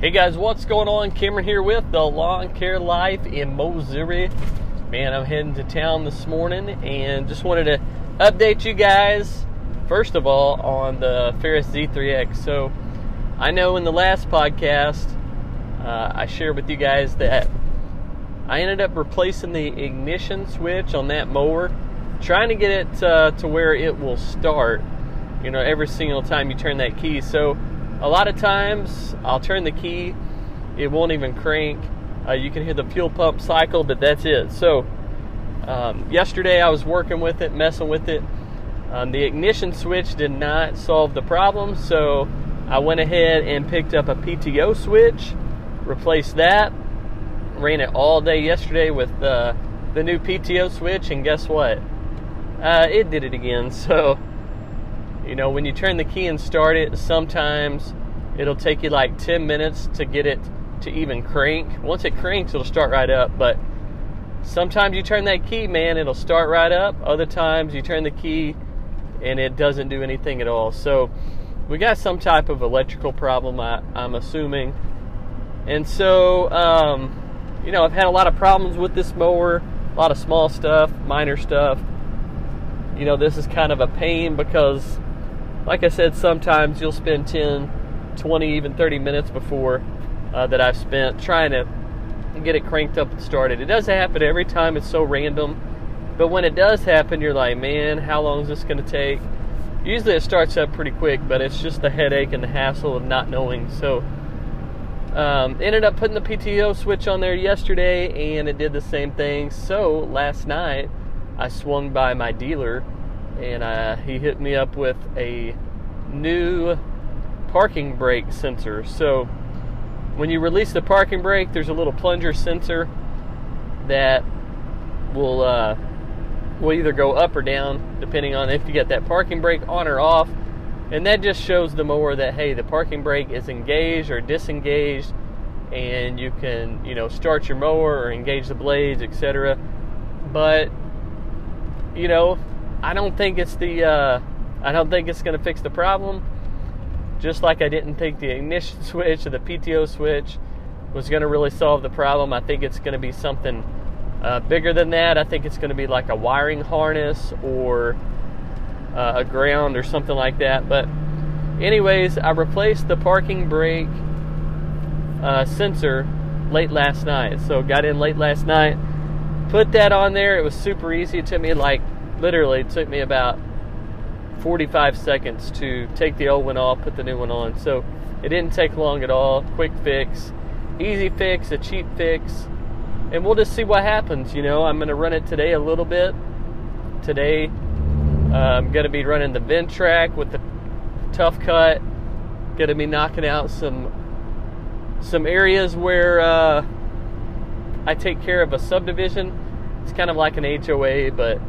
Hey guys, what's going on? Cameron here with the Lawn Care Life in Missouri. Man, I'm heading to town this morning and just wanted to update you guys, first of all, on the Ferris Z3X. So, I know in the last podcast, uh, I shared with you guys that I ended up replacing the ignition switch on that mower, trying to get it uh, to where it will start, you know, every single time you turn that key. So, a lot of times I'll turn the key, it won't even crank. Uh, you can hear the fuel pump cycle, but that's it. So, um, yesterday I was working with it, messing with it. Um, the ignition switch did not solve the problem, so I went ahead and picked up a PTO switch, replaced that, ran it all day yesterday with uh, the new PTO switch, and guess what? Uh, it did it again. So, you know, when you turn the key and start it, sometimes it'll take you like 10 minutes to get it to even crank. Once it cranks, it'll start right up. But sometimes you turn that key, man, it'll start right up. Other times you turn the key and it doesn't do anything at all. So we got some type of electrical problem, I, am assuming. And so, um, you know, I've had a lot of problems with this mower, a lot of small stuff, minor stuff. You know, this is kind of a pain because like I said, sometimes you'll spend 10, 20, even 30 minutes before uh, that I've spent trying to get it cranked up and started. It doesn't happen every time, it's so random. But when it does happen, you're like, man, how long is this going to take? Usually it starts up pretty quick, but it's just the headache and the hassle of not knowing. So, um, ended up putting the PTO switch on there yesterday, and it did the same thing. So last night, I swung by my dealer and uh, he hit me up with a new parking brake sensor. So when you release the parking brake, there's a little plunger sensor that will uh, will either go up or down depending on if you get that parking brake on or off. And that just shows the mower that hey, the parking brake is engaged or disengaged, and you can you know start your mower or engage the blades, etc. But you know I don't think it's the uh, I don't think it's going to fix the problem. Just like I didn't think the ignition switch or the PTO switch was going to really solve the problem. I think it's going to be something uh, bigger than that. I think it's going to be like a wiring harness or uh, a ground or something like that. But, anyways, I replaced the parking brake uh, sensor late last night. So, got in late last night, put that on there. It was super easy. It took me like literally took me about 45 seconds to take the old one off, put the new one on. So it didn't take long at all. Quick fix, easy fix, a cheap fix, and we'll just see what happens. You know, I'm going to run it today a little bit. Today, uh, I'm going to be running the Ventrac with the tough cut. Going to be knocking out some some areas where uh, I take care of a subdivision. It's kind of like an HOA, but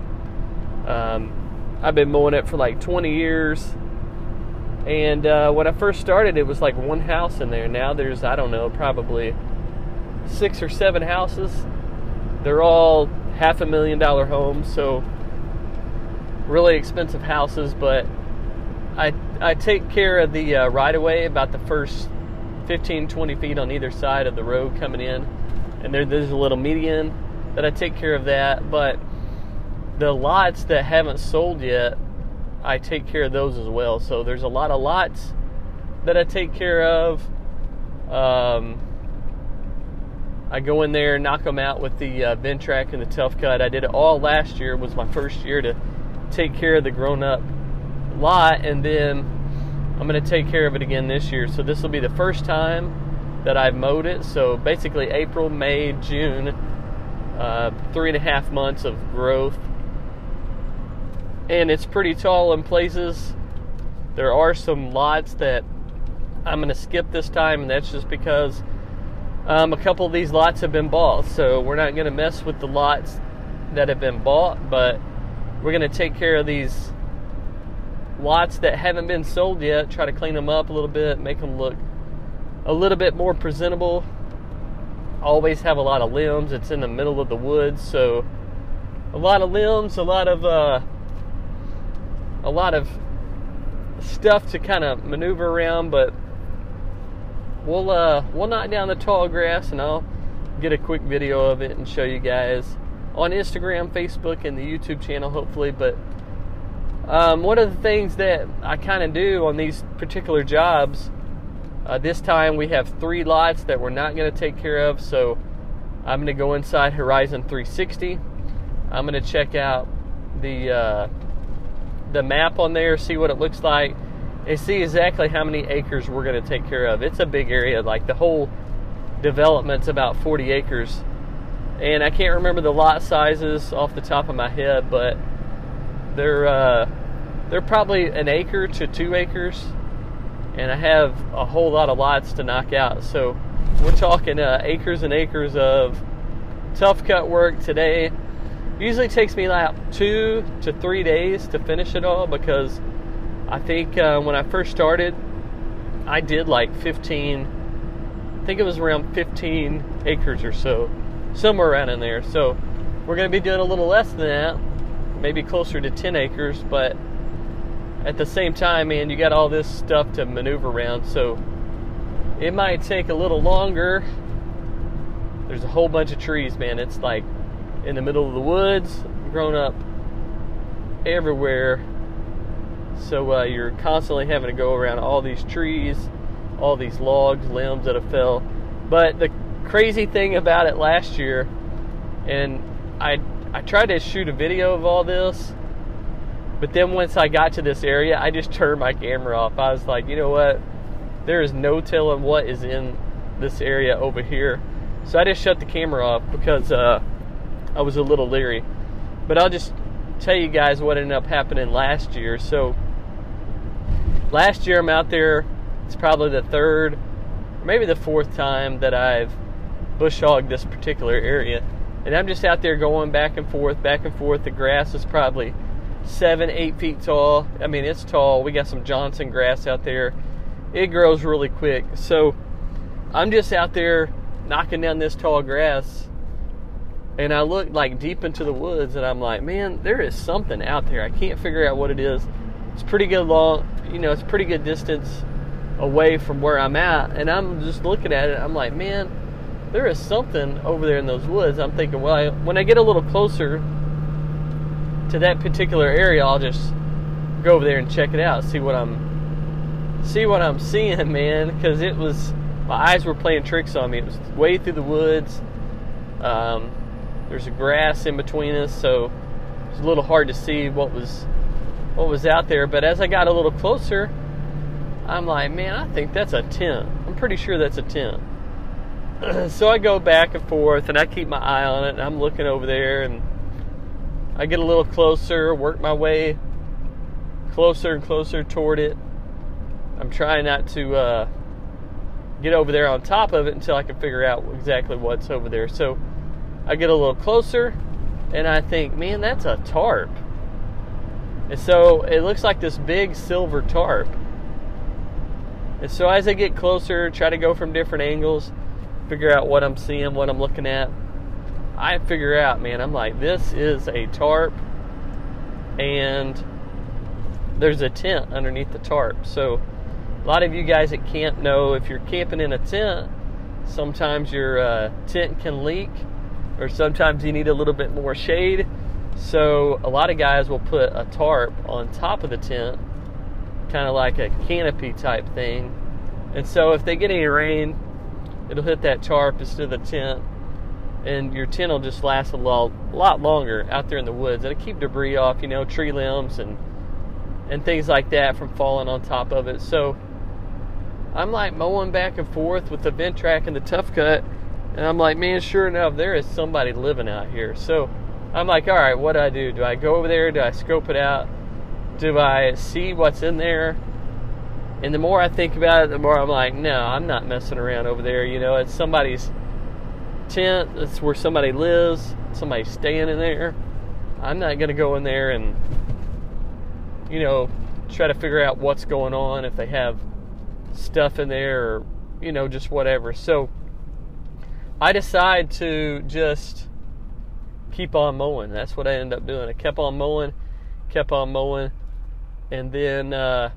um, I've been mowing it for like 20 years. And uh, when I first started, it was like one house in there. Now there's, I don't know, probably six or seven houses. They're all half a million dollar homes, so really expensive houses. But I, I take care of the uh, right of way about the first 15, 20 feet on either side of the road coming in. And there, there's a little median that I take care of that. But the lots that haven't sold yet, I take care of those as well. So there's a lot of lots that I take care of. Um, I go in there, and knock them out with the uh, Ventrac and the Tough Cut. I did it all last year. It was my first year to take care of the grown-up lot, and then I'm going to take care of it again this year. So this will be the first time that I've mowed it. So basically, April, May, June, uh, three and a half months of growth and it's pretty tall in places. There are some lots that I'm going to skip this time, and that's just because um, a couple of these lots have been bought. So we're not going to mess with the lots that have been bought, but we're going to take care of these lots that haven't been sold yet, try to clean them up a little bit, make them look a little bit more presentable. Always have a lot of limbs. It's in the middle of the woods, so a lot of limbs, a lot of uh, a lot of stuff to kind of maneuver around, but we'll uh, we'll knock down the tall grass, and I'll get a quick video of it and show you guys on Instagram, Facebook, and the YouTube channel, hopefully. But um, one of the things that I kind of do on these particular jobs, uh, this time we have three lots that we're not going to take care of. So I'm going to go inside Horizon 360. I'm going to check out the uh, the map on there, see what it looks like, and see exactly how many acres we're going to take care of. It's a big area, like the whole development's about 40 acres. And I can't remember the lot sizes off the top of my head, but they're uh, they're probably an acre to two acres, and I have a whole lot of lots to knock out. So we're talking uh, acres and acres of tough cut work today. Usually takes me like two to three days to finish it all because I think uh, when I first started, I did like 15 I think it was around 15 acres or so, somewhere around in there. So we're going to be doing a little less than that, maybe closer to 10 acres, but at the same time, man, you got all this stuff to maneuver around, so it might take a little longer. There's a whole bunch of trees, man. It's like in the middle of the woods, grown up everywhere. So uh, you're constantly having to go around all these trees all these logs, limbs that have fell. But the crazy thing about it last year, and I I tried to shoot a video of all this, but then once I got to this area, I just turned my camera off. I was like, you know what? There is no telling what is in this area over here. So I just shut the camera off because uh, I was a little leery. But I'll just tell you guys what ended up happening last year. So last year I'm out there it's probably the third, or maybe the fourth time that I've bush hogged this particular area. And I'm just out there going back and forth, back and forth. The grass is probably seven, eight feet tall. I mean, it's tall. We got some Johnson grass out there. It grows really quick. So I'm just out there knocking down this tall grass. And I look like deep into the woods and I'm like, man, there is something out there. I can't figure out what it is. It's pretty good long, you know, it's pretty good distance away from where I'm at, and I'm just looking at it. I'm like, man, there is something over there in those woods. I'm thinking, well, I, when I get a little closer to that particular area, I'll just go over there and check it out, see what I'm see what I'm seeing, man. Because it was my eyes were playing tricks on me. It was way through the woods. Um, there's grass in between us, so it's a little hard to see what was what was out there. But as I got a little closer, I'm like, man, I think that's a tent. I'm pretty sure that's a tent. so I go back and forth and I keep my eye on it and I'm looking over there and I get a little closer, work my way closer and closer toward it. I'm trying not to uh, get over there on top of it until I can figure out exactly what's over there. So I get a little closer and I think, man, that's a tarp. And so it looks like this big silver tarp. And so as I get closer, try to go from different angles, figure out what I'm seeing, what I'm looking at. I figure out, man, I'm like, this is a tarp, and there's a tent underneath the tarp. So a lot of you guys at camp know if you're camping in a tent, sometimes your uh, tent can leak, or sometimes you need a little bit more shade. So a lot of guys will put a tarp on top of the tent kind of like a canopy type thing. And so if they get any rain, it'll hit that tarp instead of the tent, and your tent will just last a lot, lot longer out there in the woods. It'll keep debris off, you know, tree limbs and and things like that from falling on top of it. So I'm like mowing back and forth with the Ventrac and the tough cut, and I'm like, man, sure enough, there is somebody living out here. So I'm like, all right, what do I do? Do I go over there? Do I scope it out? do I see what's in there? And the more I think about it, the more I'm like, no, I'm not messing around over there. You know, it's somebody's tent. It's where somebody lives. Somebody's staying in there. I'm not going to go in there and, you know, try to figure out what's going on if they have stuff in there or, you know, just whatever. So I decide to just keep on mowing. That's what I ended up doing. I kept on mowing, kept on mowing and then uh,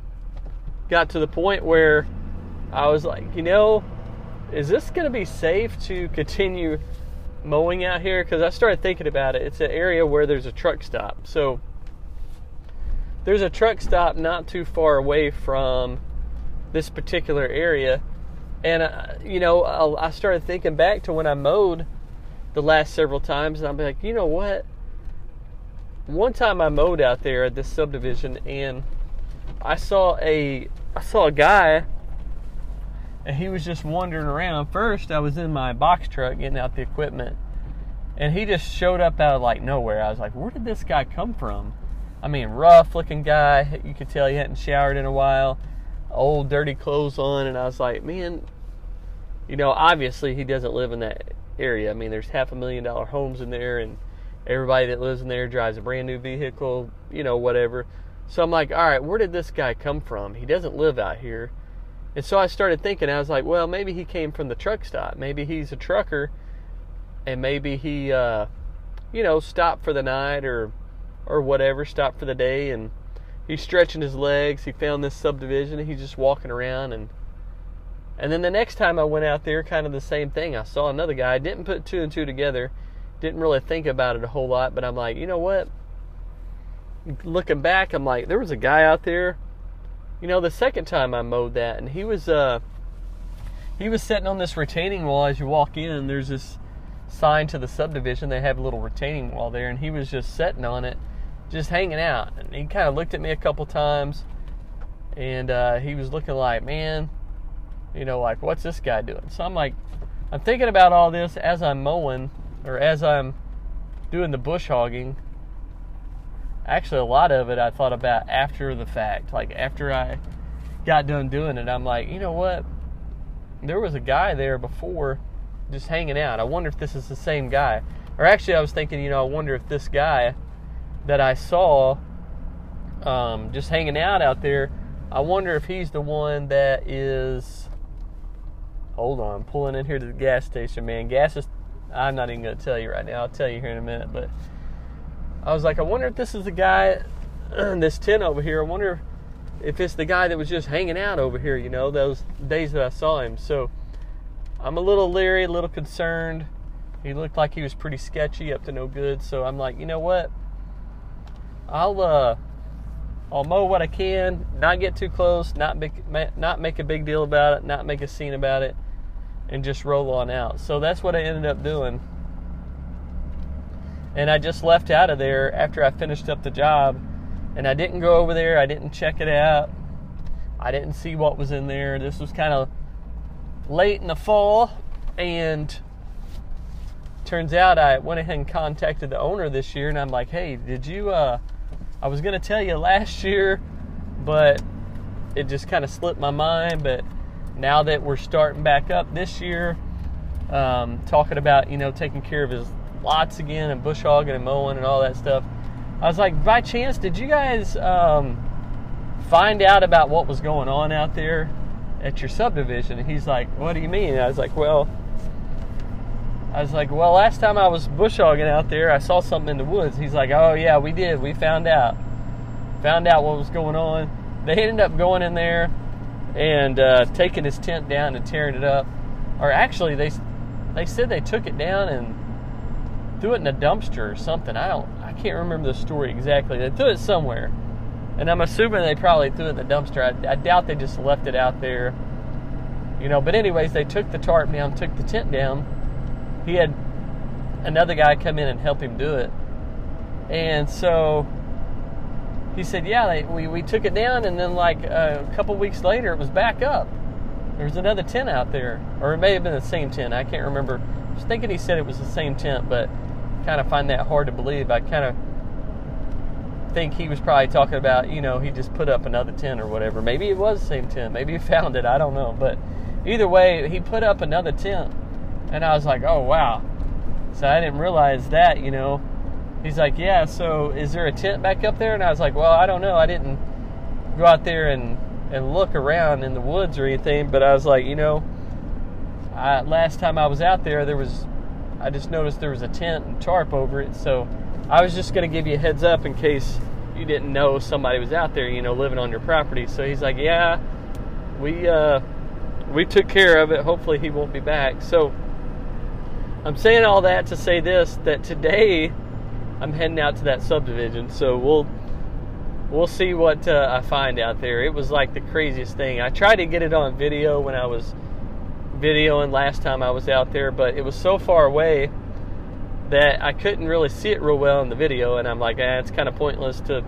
got to the point where I was like, you know, is this going to be safe to continue mowing out here? Because I started thinking about it. It's an area where there's a truck stop. So there's a truck stop not too far away from this particular area. And, uh, you know, I started thinking back to when I mowed the last several times, and I'm like, you know what? One time I mowed out there at this subdivision, and I saw a I saw a guy, and he was just wandering around. First, I was in my box truck getting out the equipment, and he just showed up out of like nowhere. I was like, where did this guy come from? I mean, rough looking guy. You could tell he hadn't showered in a while. Old dirty clothes on, and I was like, man, you know, obviously he doesn't live in that area. I mean, there's half a million dollar homes in there, and everybody that lives in there drives a brand new vehicle, you know, whatever. So I'm like, all right, where did this guy come from? He doesn't live out here. And so I started thinking, I was like, well, maybe he came from the truck stop. Maybe he's a trucker, and maybe he, uh, you know, stopped for the night or, or whatever, stopped for the day, and he's stretching his legs. He found this subdivision, and he's just walking around. And and then the next time I went out there, kind of the same thing. I saw another guy. I didn't put two and two together. Didn't really think about it a whole lot, but I'm like, you know what? looking back, I'm like, there was a guy out there. You know, the second time I mowed that, and he was uh, he was sitting on this retaining wall as you walk in. And there's this sign to the subdivision. They have a little retaining wall there, and he was just sitting on it, just hanging out. And he kind of looked at me a couple times, and uh, he was looking like, man, you know, like what's this guy doing? So I'm like, I'm thinking about all this as I'm mowing or as I'm doing the bush hogging actually a lot of it I thought about after the fact. Like after I got done doing it, I'm like, you know what? There was a guy there before just hanging out. I wonder if this is the same guy. Or actually I was thinking, you know, I wonder if this guy that I saw um, just hanging out out there, I wonder if he's the one that is hold on, I'm pulling in here to the gas station, man. Gas is I'm not even gonna tell you right now. I'll tell you here in a minute, but I was like, I wonder if this is the guy, this tent over here. I wonder if it's the guy that was just hanging out over here, you know, those days that I saw him. So I'm a little leery, a little concerned. He looked like he was pretty sketchy, up to no good. So I'm like, you know what? I'll uh, I'll mow what I can, not get too close, not make not make a big deal about it, not make a scene about it, and just roll on out. So that's what I ended up doing. And I just left out of there after I finished up the job. And I didn't go over there, I didn't check it out. I didn't see what was in there. This was kind of late in the fall. And turns out I went ahead and contacted the owner this year. And I'm like, hey, did you, uh, I was going to tell you last year, but it just kind of slipped my mind. But now that we're starting back up this year, um, talking about, you know, taking care of his lots again and bush hogging and mowing and all that stuff. I was like, by chance, did you guys um, find out about what was going on out there at your subdivision? And he's like, what do you mean? And I was like, well, I was like, well, last time I was bush hogging out there, I saw something in the woods. He's like, oh yeah, we did. We found out. Found out what was going on. They ended up going in there and uh, taking his tent down and tearing it up. Or actually, they they said they took it down and threw it in a dumpster or something. I don't, I can't remember the story exactly. They threw it somewhere, and I'm assuming they probably threw it in the dumpster. I, I doubt they just left it out there, you know. But anyways, they took the tarp down, took the tent down. He had another guy come in and help him do it, and so he said, "Yeah, they, we we took it down, and then like a couple weeks later, it was back up. There was another tent out there, or it may have been the same tent. I can't remember." I was thinking he said it was the same tent, but kind of find that hard to believe. I kind of think he was probably talking about, you know, he just put up another tent or whatever. Maybe it was the same tent. Maybe he found it. I don't know. But either way, he put up another tent. And I was like, oh, wow. So I didn't realize that, you know. He's like, yeah, so is there a tent back up there? And I was like, well, I don't know. I didn't go out there and, and look around in the woods or anything. But I was like, you know, I, last time I was out there, there was I just noticed there was a tent and tarp over it. So I was just going to give you a heads up in case you didn't know somebody was out there, you know, living on your property. So he's like, yeah, we uh, we took care of it. Hopefully, he won't be back. So, I'm saying all that to say this: that today I'm heading out to that subdivision. So we'll we'll see what uh, I find out there. It was like the craziest thing. I tried to get it on video when I was videoing last time I was out there, but it was so far away that I couldn't really see it real well in the video, and I'm like, ah, it's kind of pointless to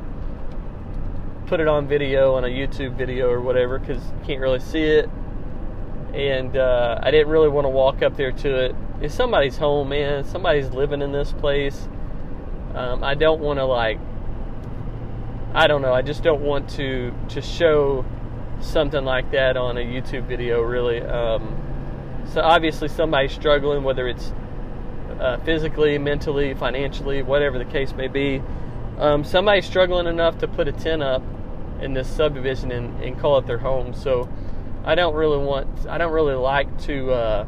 put it on video on a YouTube video or whatever because you can't really see it. And uh, I didn't really want to walk up there to it. It's somebody's home, man. Somebody's living in this place. Um, I don't want to like. I don't know. I just don't want to to show something like that on a YouTube video. Really. Um, so obviously somebody's struggling, whether it's uh, physically, mentally, financially, whatever the case may be. Um, somebody's struggling enough to put a tent up in this subdivision and, and, call it their home. So I don't really want, I don't really like to, uh,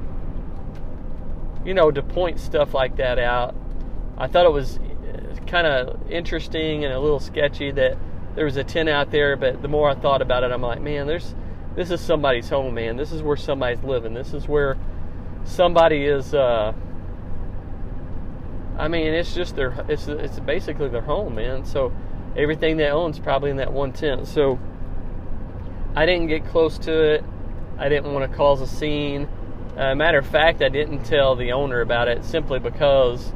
you know, to point stuff like that out. I thought it was kind of interesting and a little sketchy that there was a tent out there, but the more I thought about it, I'm like, man, there's this is somebody's home, man. This is where somebody's living. This is where somebody is. Uh, I mean, it's just their. It's it's basically their home, man. So everything they own's probably in that one tent. So I didn't get close to it. I didn't want to cause a scene. Uh, matter of fact, I didn't tell the owner about it simply because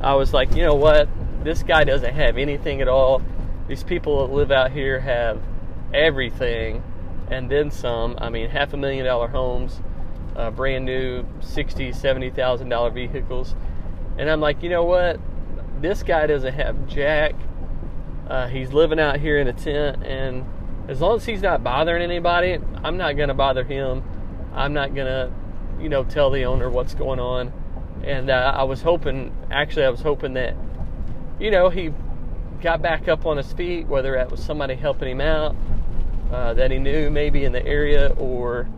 I was like, you know what? This guy doesn't have anything at all. These people that live out here have everything and then some. I mean, half a million dollar homes, uh, brand new sixty, seventy thousand dollar vehicles, and I'm like, you know what? This guy doesn't have jack. Uh, he's living out here in a tent, and as long as he's not bothering anybody, I'm not gonna bother him. I'm not gonna, you know, tell the owner what's going on. And uh, I was hoping, actually, I was hoping that, you know, he got back up on his feet, whether that was somebody helping him out uh, that he knew maybe in the area or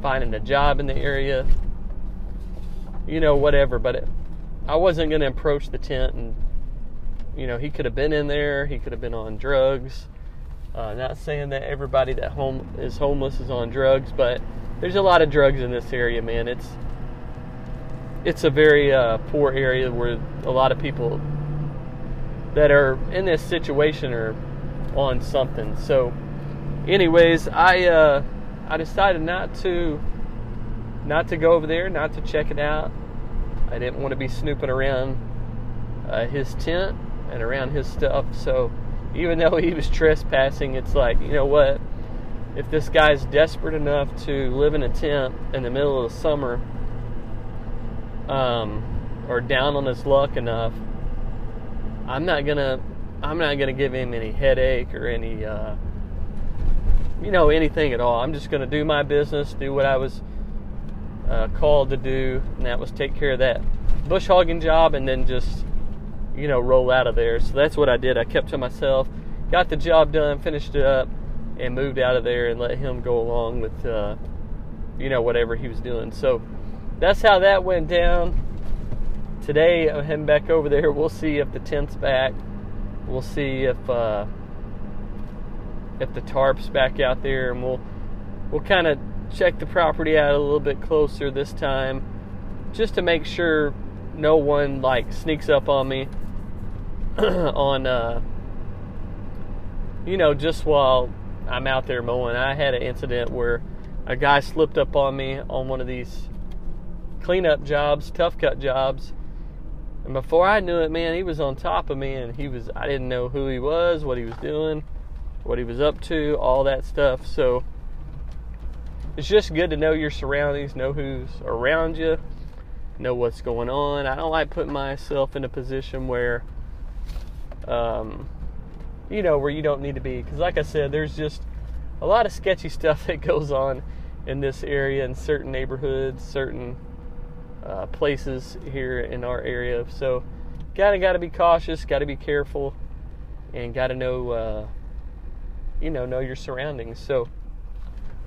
finding a job in the area, you know, whatever. But it, I wasn't going to approach the tent, and you know, he could have been in there, he could have been on drugs. Uh, not saying that everybody that home is homeless is on drugs, but there's a lot of drugs in this area, man. It's it's a very uh, poor area where a lot of people that are in this situation are on something. So anyways, I uh, I decided not to not to go over there, not to check it out. I didn't want to be snooping around uh, his tent and around his stuff. So even though he was trespassing, it's like you know what? If this guy's desperate enough to live in a tent in the middle of the summer, um, or down on his luck enough, I'm not gonna I'm not gonna give him any headache or any uh, you know, anything at all. I'm just to do my business, do what I was uh, called to do, and that was take care of that bush hogging job and then just, you know, roll out of there. So that's what I did. I kept to myself, got the job done, finished it up, and moved out of there and let him go along with, uh, you know, whatever he was doing. So that's how that went down. Today, I'm heading back over there. We'll see if the tent's back. We'll see if. Uh, if the tarp's back out there, and we'll we'll kind of check the property out a little bit closer this time, just to make sure no one like sneaks up on me on uh, you know just while I'm out there mowing. I had an incident where a guy slipped up on me on one of these cleanup jobs, tough cut jobs. And before I knew it, man, he was on top of me and he was I didn't know who he was, what he was doing what he was up to, all that stuff. So it's just good to know your surroundings, know who's around you, know what's going on. I don't like putting myself in a position where, um, you know, where you don't need to be. Because, like I said, there's just a lot of sketchy stuff that goes on in this area, in certain neighborhoods, certain uh, places here in our area. So, gotta gotta be cautious, gotta be careful, and gotta know. Uh, you know, know your surroundings. So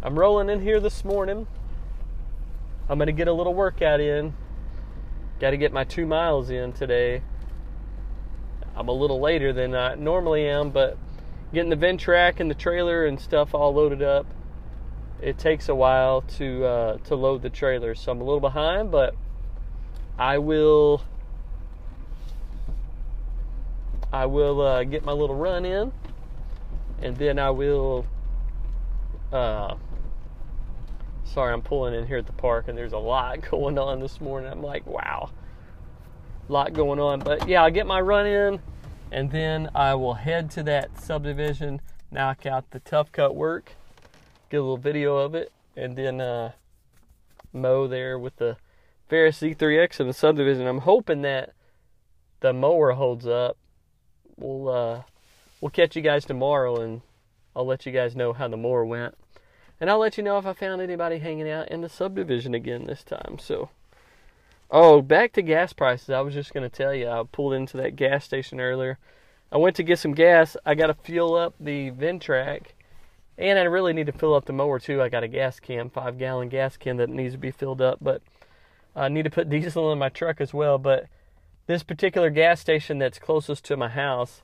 I'm rolling in here this morning. I'm to get a little workout in. Got to get my two miles in today. I'm a little later than I normally am, but getting the Ventrac and the trailer and stuff all loaded up it takes a while to uh, to load the trailer, so I'm a little behind, but I will I will uh, get my little run in, and then I will. Uh, sorry, I'm pulling in here at the park, and there's a lot going on this morning. I'm like, wow, a lot going on. But yeah, I'll get my run in, and then I will head to that subdivision, knock out the tough cut work, get a little video of it, and then uh, mow there with the Ferris Z3X in the subdivision. I'm hoping that the mower holds up we'll uh, we'll catch you guys tomorrow, and I'll let you guys know how the mower went, and I'll let you know if I found anybody hanging out in the subdivision again this time. So, oh, back to gas prices. I was just gonna tell you, I pulled into that gas station earlier. I went to get some gas. I got to fuel up the Ventrac, and I really need to fill up the mower too. I got a gas can, five gallon gas can that needs to be filled up, but I need to put diesel in my truck as well. But this particular gas station that's closest to my house,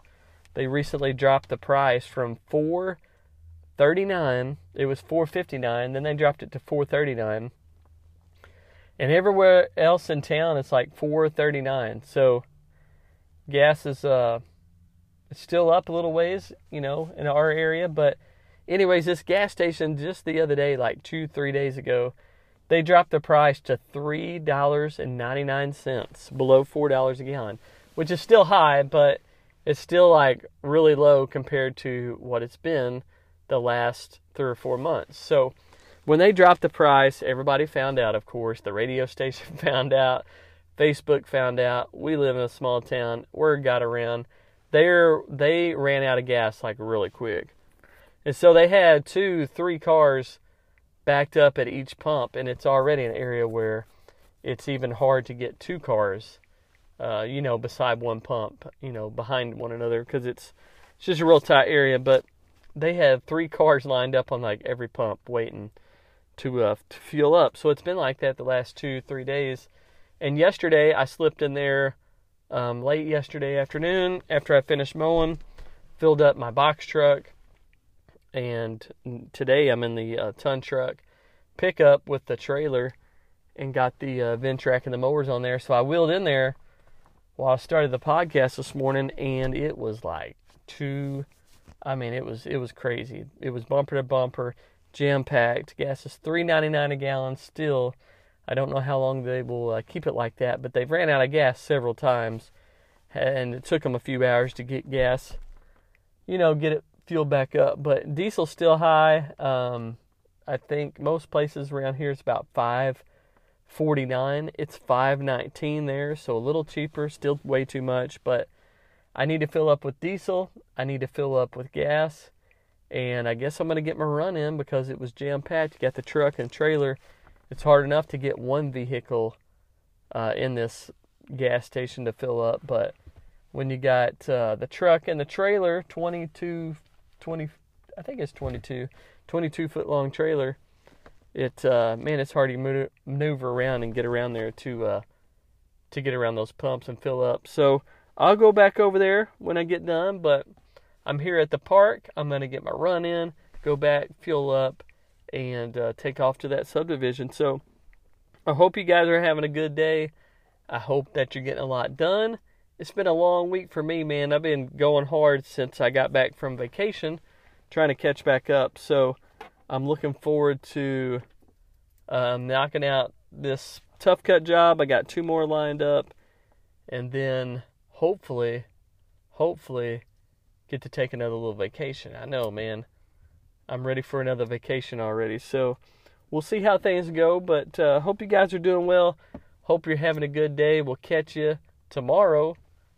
they recently dropped the price from 4.39. It was 4.59, then they dropped it to 4.39. And everywhere else in town it's like 4.39. So gas is uh still up a little ways, you know, in our area, but anyways, this gas station just the other day like 2 3 days ago they dropped the price to $3.99, below $4 a gallon, which is still high, but it's still like really low compared to what it's been the last three or four months. So when they dropped the price, everybody found out, of course. The radio station found out, Facebook found out. We live in a small town. Word got around. They're, they ran out of gas like really quick. And so they had two, three cars backed up at each pump, and it's already an area where it's even hard to get two cars, uh, you know, beside one pump, you know, behind one another because it's it's just a real tight area. But they have three cars lined up on like every pump waiting to uh, to fuel up. So it's been like that the last two three days. And yesterday I slipped in there um, late yesterday afternoon after I finished mowing, filled up my box truck and today I'm in the uh, ton truck pickup with the trailer and got the uh, Ventrac and the mowers on there. So I wheeled in there while I started the podcast this morning, and it was like two. I mean, it was it was crazy. It was bumper to bumper, jam packed. Gas is three ninety nine a gallon. Still, I don't know how long they will uh, keep it like that, but they've ran out of gas several times, and it took them a few hours to get gas. You know, get it fuel back up. But diesel's still high. Um, I think most places around here it's about five forty nine. It's five nineteen there, so a little cheaper. Still way too much, but I need to fill up with diesel. I need to fill up with gas, and I guess I'm gonna get my run in because it was jam packed. You got the truck and trailer. It's hard enough to get one vehicle uh, in this gas station to fill up, but when you got uh, the truck and the trailer, 22 20, I think it's 22, 22 foot long trailer. It uh, man, it's hard to maneuver around and get around there to uh, to get around those pumps and fill up. So I'll go back over there when I get done. But I'm here at the park. I'm gonna get my run in, go back, fuel up, and uh, take off to that subdivision. So I hope you guys are having a good day. I hope that you're getting a lot done it's been a long week for me, man. I've been going hard since I got back from vacation, trying to catch back up. So I'm looking forward to um, knocking out this tough cut job. I got two more lined up, and then hopefully, hopefully, get to take another little vacation. I know, man. I'm ready for another vacation already. So we'll see how things go. But uh, hope you guys are doing well. Hope you're having a good day. We'll catch you tomorrow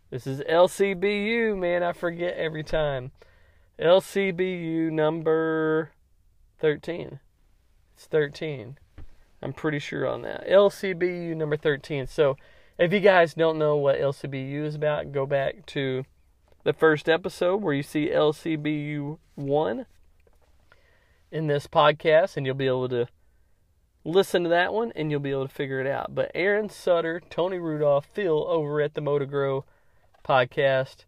this is LCBU, man. I forget every time. LCBU number 13. It's 13. I'm pretty sure on that. LCBU number 13. So, if you guys don't know what LCBU is about, go back to the first episode where you see LCBU 1 in this podcast, and you'll be able to listen to that one and you'll be able to figure it out. But Aaron Sutter, Tony Rudolph, Phil over at the Motor Grow podcast.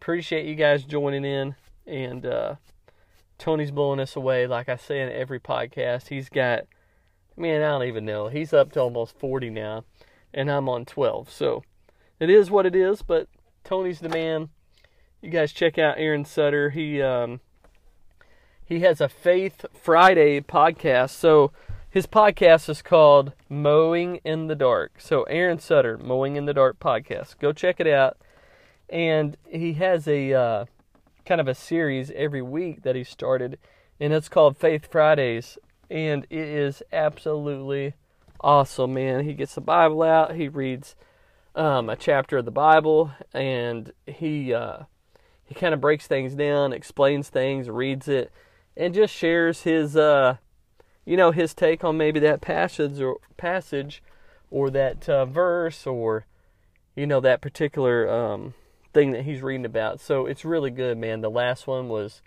Appreciate you guys joining in. And uh, Tony's blowing us away. Like I say in every podcast, he's got, man, I don't even know. He's up to almost 40 now, and I'm on 12. So it is what it is, but Tony's the man. You guys check out Aaron Sutter. He, um, he has a Faith Friday podcast. So his podcast is called Mowing in the Dark. So Aaron Sutter, Mowing in the Dark podcast. Go check it out. And he has a uh, kind of a series every week that he started, and it's called Faith Fridays. And it is absolutely awesome, man. He gets the Bible out, he reads um, a chapter of the Bible, and he uh, he kind of breaks things down, explains things, reads it, and just shares his uh, you know his take on maybe that passage or passage or that uh, verse or you know that particular um, thing that he's reading about. So it's really good, man. The last one was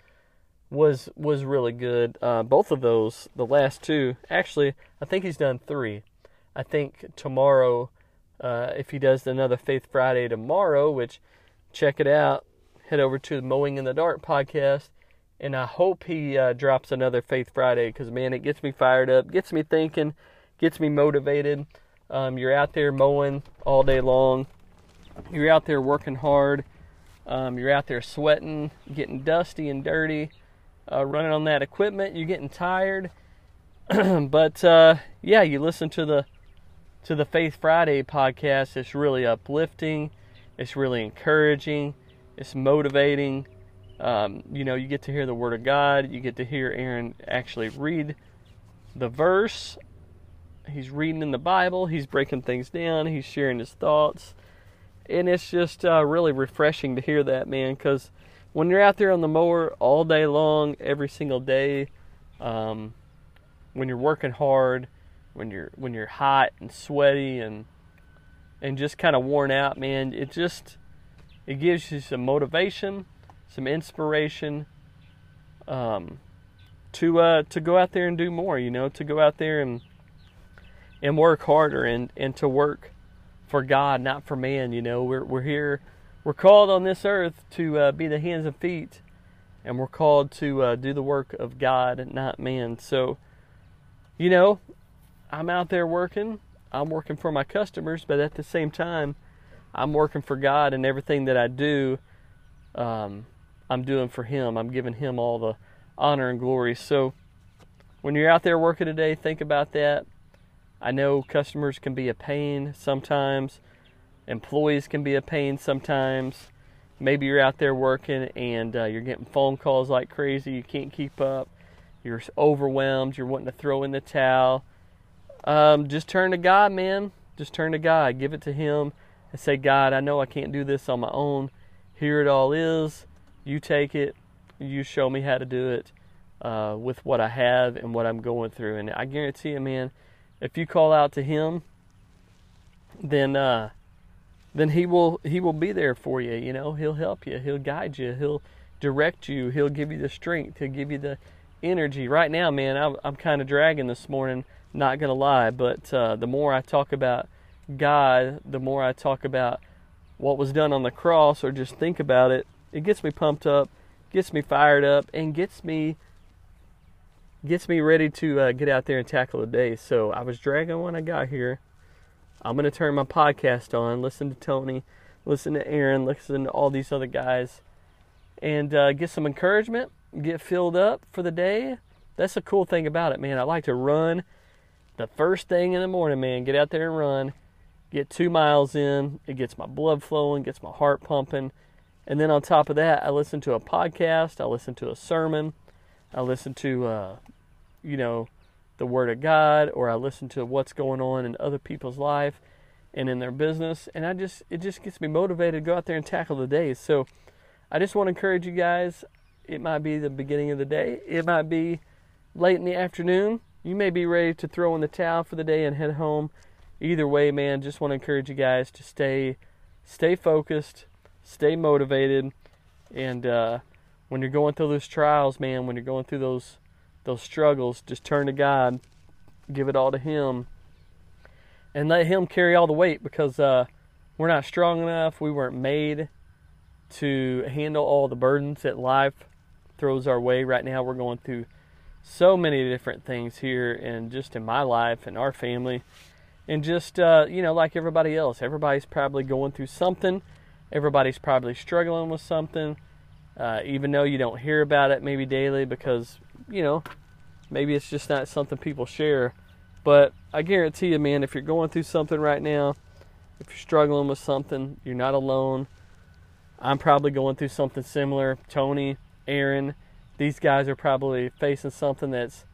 was was really good. Uh, both of those, the last two, actually, I think he's done three. I think tomorrow, uh, if he does another Faith Friday tomorrow, which check it out, head over to the Mowing in the Dark podcast, and I hope he uh, drops another Faith Friday because man, it gets me fired up, gets me thinking, gets me motivated. Um, you're out there mowing all day long you're out there working hard. Um, you're out there sweating, getting dusty and dirty, uh, running on that equipment. You're getting tired, but uh, yeah, you listen to the to the Faith Friday podcast. It's really uplifting. It's really encouraging. It's motivating. Um, you know, you get to hear the Word of God. You get to hear Aaron actually read the verse. He's reading in the Bible. He's breaking things down. He's sharing his thoughts and it's just uh, really refreshing to hear that, man. Because when you're out there on the mower all day long, every single day, um, when you're working hard, when you're when you're hot and sweaty and and just kind of worn out, man, it just it gives you some motivation, some inspiration, um, to uh, to go out there and do more. You know, to go out there and and work harder and and to work for God, not for man. You know, we're we're here, we're called on this earth to uh, be the hands and feet, and we're called to uh, do the work of God, not man. So, you know, I'm out there working. I'm working for my customers, but at the same time, I'm working for God, and everything that I do, um, I'm doing for Him. I'm giving Him all the honor and glory. So, when you're out there working today, think about that I know customers can be a pain sometimes, employees can be a pain sometimes. Maybe you're out there working and uh, you're getting phone calls like crazy, you can't keep up, you're overwhelmed, you're wanting to throw in the towel. Um, just turn to God, man. Just turn to God. Give it to Him and say, God, I know I can't do this on my own. Here it all is. You take it. You show me how to do it uh, with what I have and what I'm going through. And I guarantee you, man, if you call out to him, then uh, then he will he will be there for you. You know, he'll help you, he'll guide you, he'll direct you, he'll give you the strength, he'll give you the energy. Right now, man, I'm, I'm kind of dragging this morning. Not gonna lie, but uh, the more I talk about God, the more I talk about what was done on the cross, or just think about it, it gets me pumped up, gets me fired up, and gets me gets me ready to uh, get out there and tackle the day. So I was dragging when I got here. I'm going to turn my podcast on, listen to Tony, listen to Aaron, listen to all these other guys, and uh, get some encouragement, get filled up for the day. That's the cool thing about it, man. I like to run the first thing in the morning, man. Get out there and run. Get two miles in. It gets my blood flowing, gets my heart pumping. And then on top of that, I listen to a podcast, I listen to a sermon I listen to, uh, you know, the Word of God, or I listen to what's going on in other people's life and in their business, and I just it just gets me motivated to go out there and tackle the day. So I just want to encourage you guys. It might be the beginning of the day. It might be late in the afternoon. You may be ready to throw in the towel for the day and head home. Either way, man, just want to encourage you guys to stay stay focused, stay motivated, and uh, when you're going through those trials, man, when you're going through those those struggles, just turn to God, give it all to Him, and let Him carry all the weight because uh, we're not strong enough. We weren't made to handle all the burdens that life throws our way. Right now, we're going through so many different things here, and just in my life and our family, and just uh, you know, like everybody else, everybody's probably going through something. Everybody's probably struggling with something, uh, even though you don't hear about it maybe daily because you know maybe it's just not something people share. But I guarantee you, man, if you're going through something right now, if you're struggling with something, you're not alone. I'm probably going through something similar. Tony, Aaron, these guys are probably facing something that's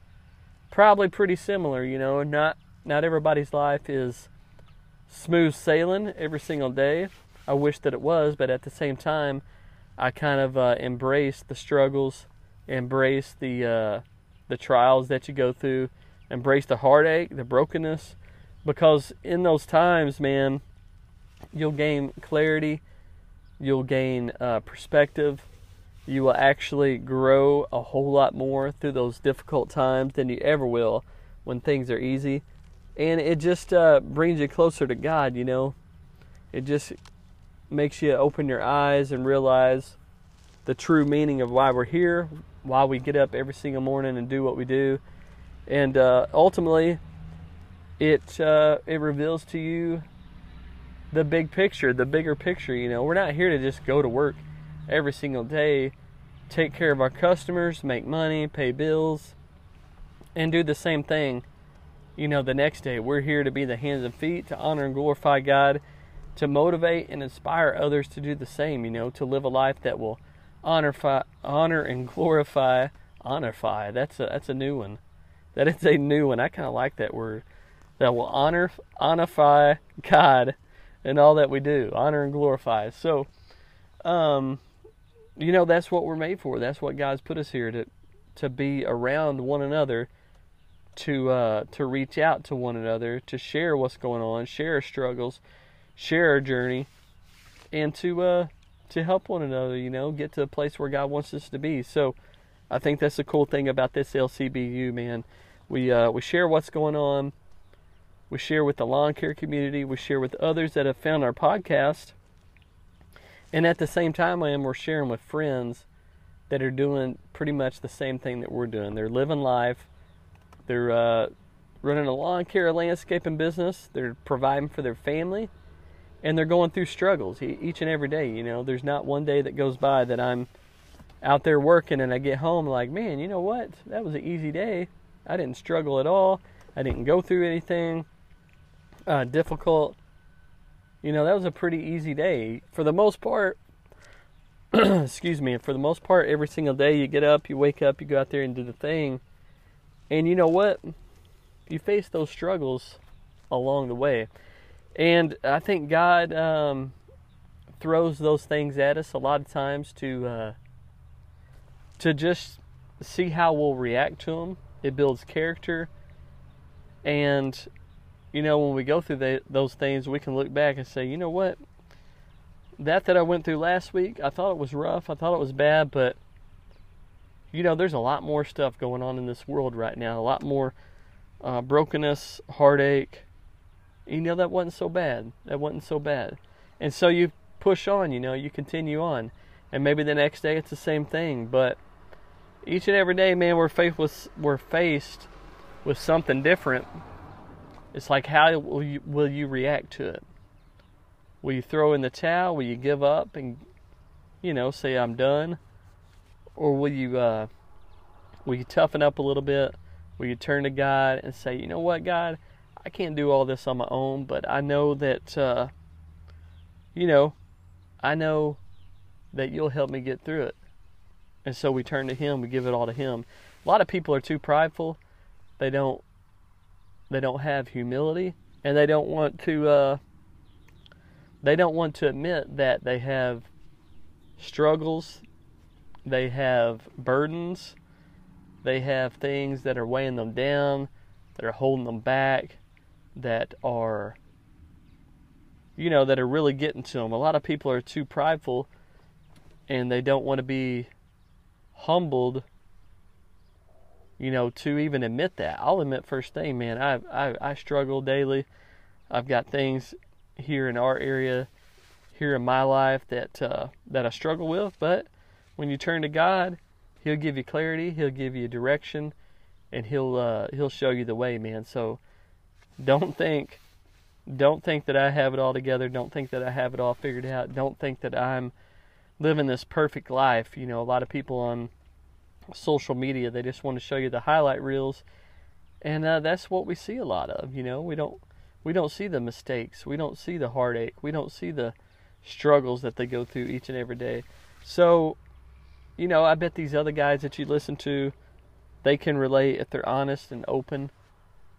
probably pretty similar, you know, not not everybody's life is smooth sailing every single day. I wish that it was, but at the same time, I kind of uh, embrace the struggles, embrace the uh, the trials that you go through, embrace the heartache, the brokenness, because in those times, man, you'll gain clarity, you'll gain uh, perspective, you will actually grow a whole lot more through those difficult times than you ever will when things are easy. And it just uh, brings you closer to God, you know. It just makes you open your eyes and realize the true meaning of why we're here, why we get up every single morning and do what we do. And uh, ultimately, it uh, it reveals to you the big picture, the bigger picture. You know, we're not here to just go to work every single day, take care of our customers, make money, pay bills, and do the same thing. You know, the next day we're here to be the hands and feet to honor and glorify God, to motivate and inspire others to do the same. You know, to live a life that will honor, honor and glorify, honorify. That's a that's a new one. That is a new one. I kind of like that word. That will honor, honorify God in all that we do, honor and glorify. So, um, you know, that's what we're made for. That's what God's put us here to to be around one another, to uh, to reach out to one another, to share what's going on, share struggles, share our journey, and to uh, to help one another. You know, get to a place where God wants us to be. So, I think that's the cool thing about this LCBU, man. We uh, we share what's going on. We share with the lawn care community. We share with others that have found our podcast. And at the same time, am we're sharing with friends that are doing pretty much the same thing that we're doing. They're living life. They're uh, running a lawn care landscaping business. They're providing for their family, and they're going through struggles each and every day. You know, there's not one day that goes by that I'm out there working and I get home like, man, you know what? That was an easy day. I didn't struggle at all. I didn't go through anything uh, difficult. You know, that was a pretty easy day. For the most part, excuse me, for the most part, every single day you get up, you wake up, you go out there and do the thing. And you know what? You face those struggles along the way. And I think God um, throws those things at us a lot of times to uh, to just see how we'll react to them. It builds character, and you know when we go through the, those things, we can look back and say, you know what, that that I went through last week, I thought it was rough, I thought it was bad, but you know there's a lot more stuff going on in this world right now, a lot more uh, brokenness, heartache. You know that wasn't so bad. That wasn't so bad, and so you push on. You know you continue on, and maybe the next day it's the same thing, but each and every day, man, we're faced with we're faced with something different. It's like how will you will you react to it? Will you throw in the towel? Will you give up and you know say I'm done, or will you uh, will you toughen up a little bit? Will you turn to God and say, you know what, God, I can't do all this on my own, but I know that uh, you know I know that you'll help me get through it. And so we turn to him, we give it all to him. A lot of people are too prideful. They don't they don't have humility and they don't want to uh, they don't want to admit that they have struggles, they have burdens, they have things that are weighing them down, that are holding them back, that are you know that are really getting to them. A lot of people are too prideful and they don't want to be humbled, you know, to even admit that. I'll admit first thing, man, I I, I struggle daily. I've got things here in our area, here in my life that uh, that I struggle with. But when you turn to God, He'll give you clarity. He'll give you direction, and he'll uh, he'll show you the way, man. So don't think don't think that I have it all together. Don't think that I have it all figured out. Don't think that I'm living this perfect life. You know, a lot of people on social media they just want to show you the highlight reels, and uh, that's what we see a lot of. You know, we don't we don't see the mistakes. We don't see the heartache. We don't see the struggles that they go through each and every day. So, you know, I bet these other guys that you listen to, they can relate if they're honest and open.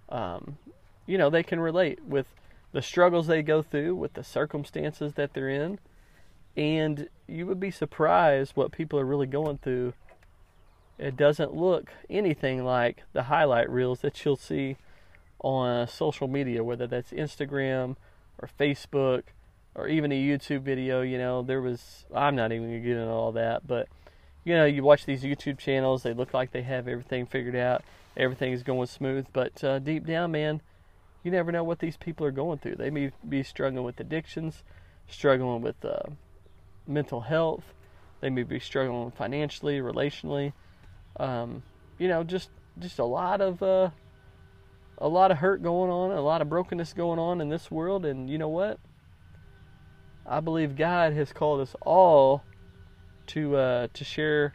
Um, you know, they can relate with the struggles they go through, with the circumstances that they're in. And you would be surprised what people are really going through. It doesn't look anything like the highlight reels that you'll see on social media, whether that's Instagram or Facebook or even a YouTube video. You know, there was, I'm not even going to get into all that, but you know, you watch these YouTube channels, they look like they have everything figured out, everything is going smooth, but uh, deep down, man, you never know what these people are going through. They may be struggling with addictions, struggling with uh, mental health, they may be struggling financially, relationally. Um, you know, just just a lot of uh, a lot of hurt going on, a lot of brokenness going on in this world, and you know what? I believe God has called us all to uh, to share,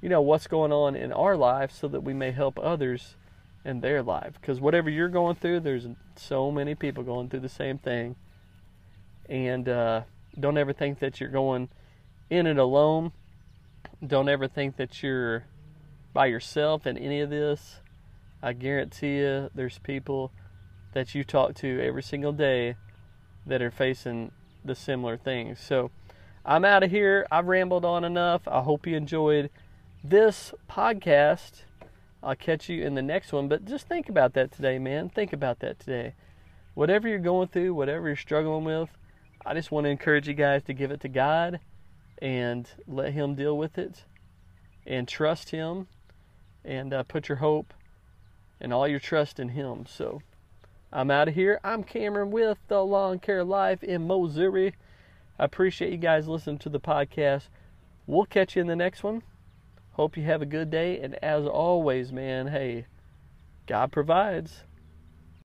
you know, what's going on in our lives, so that we may help others in their life. Because whatever you're going through, there's so many people going through the same thing, and uh, don't ever think that you're going in it alone. Don't ever think that you're by yourself in any of this. I guarantee you, there's people that you talk to every single day that are facing the similar things. So I'm out of here. I've rambled on enough. I hope you enjoyed this podcast. I'll catch you in the next one. But just think about that today, man. Think about that today. Whatever you're going through, whatever you're struggling with, I just want to encourage you guys to give it to God and let Him deal with it and trust Him and uh, put your hope and all your trust in Him. So I'm out of here. I'm Cameron with the Lawn Care Life in Missouri. I appreciate you guys listening to the podcast. We'll catch you in the next one. Hope you have a good day. And as always, man, hey, God provides.